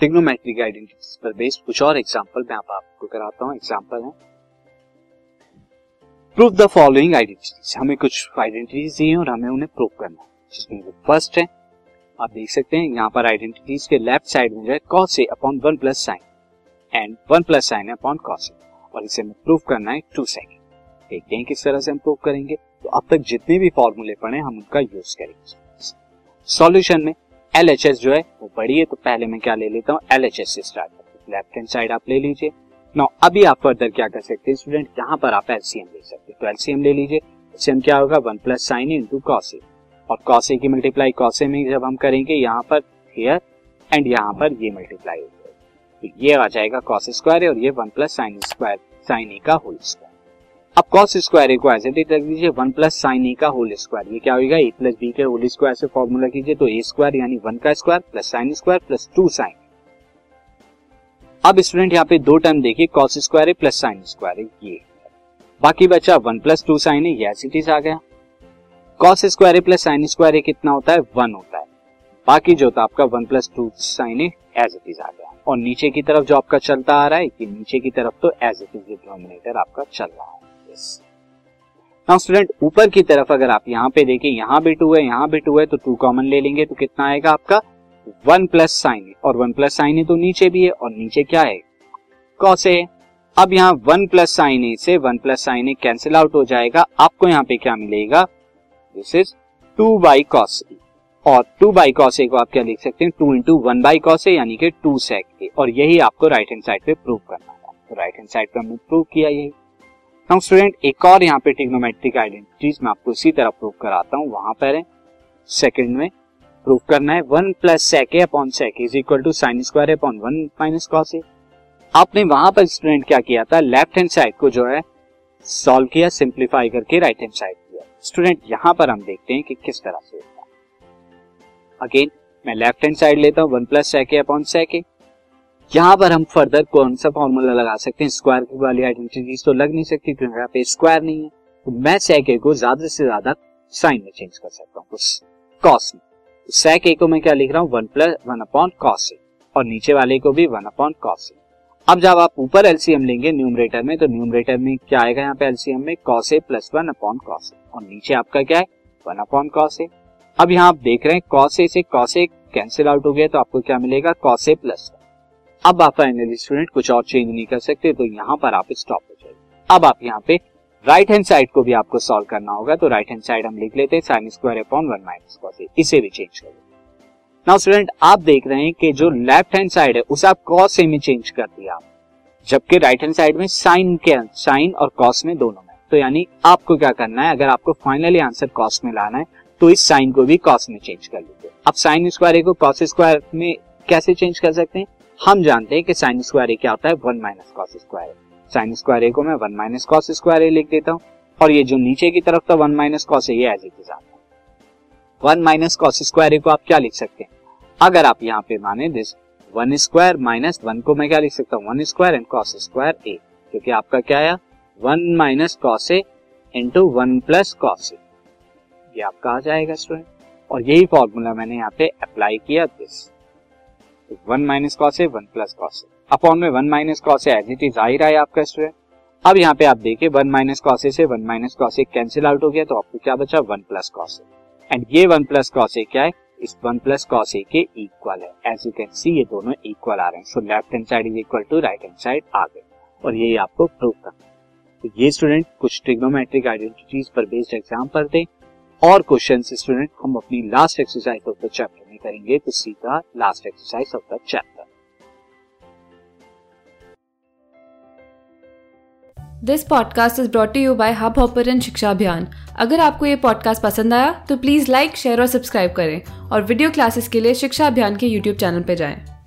Trigonometric identities पर based कुछ और एग्जांपल मैं आप आपको कराता हूँ। एग्जांपल है। प्रूव द फॉलोइंग आइडेंटिटीज हमें कुछ आइडेंटिटीज दी हैं और हमें उन्हें प्रूव करना है। जिसमें फ़र्स्ट है। आप देख सकते हैं, यहाँ पर आइडेंटिटीज के लेफ़्ट साइड में जो है cos A upon one plus sine and one plus sine upon cos A और इसे हमें प्रूव करना है टू सेकेंड देखते हैं किस तरह से हम प्रूव करेंगे। तो अब तक जितने भी फॉर्मूले पड़े हम उनका यूज़ करेंगे। सॉल्यूशन में एल एच एस जो है बड़ी है तो पहले मैं क्या ले लेता हूँ? एल एच एस से स्टार्ट करते लेफ़्ट हैंड साइड आप ले लीजिए। नो अभी आप फर्दर क्या कर सकते हैं स्टूडेंट यहाँ पर आप एलसीएम ले सकते हैं। तो एलसीएम ले लीजिए। एलसीएम क्या होगा? One plus sine into cos और कॉस की मल्टीप्लाई कॉस में जब हम करेंगे, यहाँ पर हियर एंड यहाँ पर ये मल्टीप्लाई हो तो ये आ जाएगा कॉस स्क्वायर और ये one plus sine square sine A का होल स्क्वायर अब कॉस स्क्वायर ए को इट रख दीजिए वन प्लस साइन ए का होल स्क्वायर ये क्या होगा ए प्लस बी के होल स्क्वायर से फॉर्मूला कीजिए तो ए स्क्वायर यानी वन का square plus sine square plus two sine अब स्टूडेंट यहाँ पे दो टर्म देखिए cos square plus sine square ये। बाकी बचा one plus two sine A ये एज इट आ गया। Cos square plus sine square कितना होता है? वन होता है। बाकी जो था आपका one plus two sine as it is आ गया। और नीचे की तरफ़ जो आपका चलता आ रहा है कि नीचे की तरफ़ तो एज इट इज़ डिनोमिनेटर आपका चल रहा है। नाउ स्टूडेंट ऊपर की तरफ़ अगर आप यहाँ पे देखें, यहाँ भी टू है, यहाँ भी टू है तो टू कॉमन ले लेंगे तो कितना आएगा आपका? वन प्लस साइन ए और वन प्लस साइन ए तो नीचे भी है, और नीचे क्या है? कॉस ए अब यहाँ वन प्लस साइन ए से one plus sine A cancel out हो जाएगा। आपको यहाँ पे क्या मिलेगा? This is two by cos A और टू बाई कॉस ए को आप क्या लिख सकते हैं? Two into one by cos A यानी कि टू सेक ए और यही आपको राइट हैंड साइड पे प्रूव करना था। तो राइट हैंड साइड पे हमने प्रूव किया यही नाउ स्टूडेंट एक और यहाँ पे टिग्नोमेट्रिक आइडेंटिटीज मैं आपको इसी तरह प्रूव कराता हूँ, वहाँ पर सेकंड में प्रूव करना है one plus sec A upon sec is equal to sine square upon one minus cos A आपने वहाँ पर स्टूडेंट क्या किया था लेफ़्ट हैंड साइड को जो है सॉल्व किया सिंप्लीफाई करके राइट हैंड साइड किया। स्टूडेंट यहाँ पर हम देखते हैं कि किस तरह से होता अगेन मैं लेफ़्ट हैंड साइड लेता हूँ one plus sec A upon sec यहाँ पर हम फर्दर कौन सा फॉर्मूला लगा सकते हैं? स्क्वायर वाली आइडेंटिटीज तो लग नहीं सकती क्योंकि यहाँ पे स्क्वायर नहीं है। तो मैं सेक को ज़्यादा से ज़्यादा साइन में चेंज कर सकता हूँ कॉस में। सेक ए को मैं क्या लिख रहा हूँ? One plus one upon cos A और नीचे वाले को भी वन अपॉन कॉस ए अब जब आप ऊपर एलसीएम लेंगे न्यूमरेटर में तो न्यूमरेटर में क्या आएगा यहाँ पे एलसीएम में? Cos A plus one upon cos A और नीचे आपका क्या है? वन अपॉन कॉस ए अब यहाँ आप देख रहे हैं कॉस ए से कॉस ए कैंसिल आउट हो गया तो आपको क्या मिलेगा? कॉस ए प्लस अब आप फाइनली स्टूडेंट कुछ और चेंज नहीं कर सकते तो यहाँ पर आप स्टॉप हो जाएँगे अब आप यहाँ पे राइट हैंड साइड को भी आपको सॉल्व करना होगा तो राइट हैंड साइड हम लिख लेते हैं sine square upon one minus cos इसे भी चेंज कर नाउ स्टूडेंट आप देख रहे हैं कि जो लेफ़्ट हैंड साइड है, उसे आप कॉस ए में चेंज कर दिया। आप जबकि राइट हैंड साइड में साइन के साइन और कॉस में दोनों में। तो यानी आपको क्या करना है, अगर आपको फाइनली आंसर कॉस में लाना है तो इस साइन को भी कॉस में चेंज कर लीजिए अब साइन स्क्वायर को कॉस स्क्वायर में कैसे चेंज कर सकते हैं? हम जानते हैं कि साइन स्क्वायर ए क्या होता है? One minus cos square sine square A को मैं one minus cos square A लिख देता हूँ। और ये जो नीचे की तरफ़ था वन माइनस कॉस ये एज इट इज़ आता है। One minus cos square A को आप क्या लिख सकते हैं? अगर आप यहाँ पे माने this one square minus one को मैं क्या लिख सकता हूँ? One square and cos square A क्योंकि आपका क्या आया? One minus cos A into one plus cos A ये आपका आ जाएगा स्टूडेंट और यही फॉर्मूला मैंने यहाँ पे अप्लाई किया this one minus cos A, one plus cos A. Upon में one minus cos A as it is आ ही रहा है आपका स्टूडेंट। अब यहाँ पे आप देखिए, वन माइनस कॉस ए से one minus cos A cancel out हो गया तो आपको क्या बचा? One plus cos A. And ये वन प्लस कॉस ए क्या है? इस वन प्लस कॉस ए के इक्वल है। एज यू कैन सी ये दोनों इक्वल आ रहे हैं। So left hand side is equal to right hand side आ गए। और ये आपको प्रूव करना तो ये स्टूडेंट कुछ ट्रिग्नोमेट्रिक आइडेंटिटीज पर बेस्ड एग्ज़ाम्पल थे। और क्वेश्चन स्टूडेंट हम अपनी last exercise of the chapter में करेंगे तो सीधा last exercise of the chapter this podcast is brought you by Hubhopper Shiksha Abhiyan अगर आपको ये पॉडकास्ट पसंद आया तो प्लीज़ लाइक शेयर और सब्सक्राइब करें और वीडियो क्लासेस के लिए शिक्षा अभियान के यूट्यूब चैनल पर जाएँ।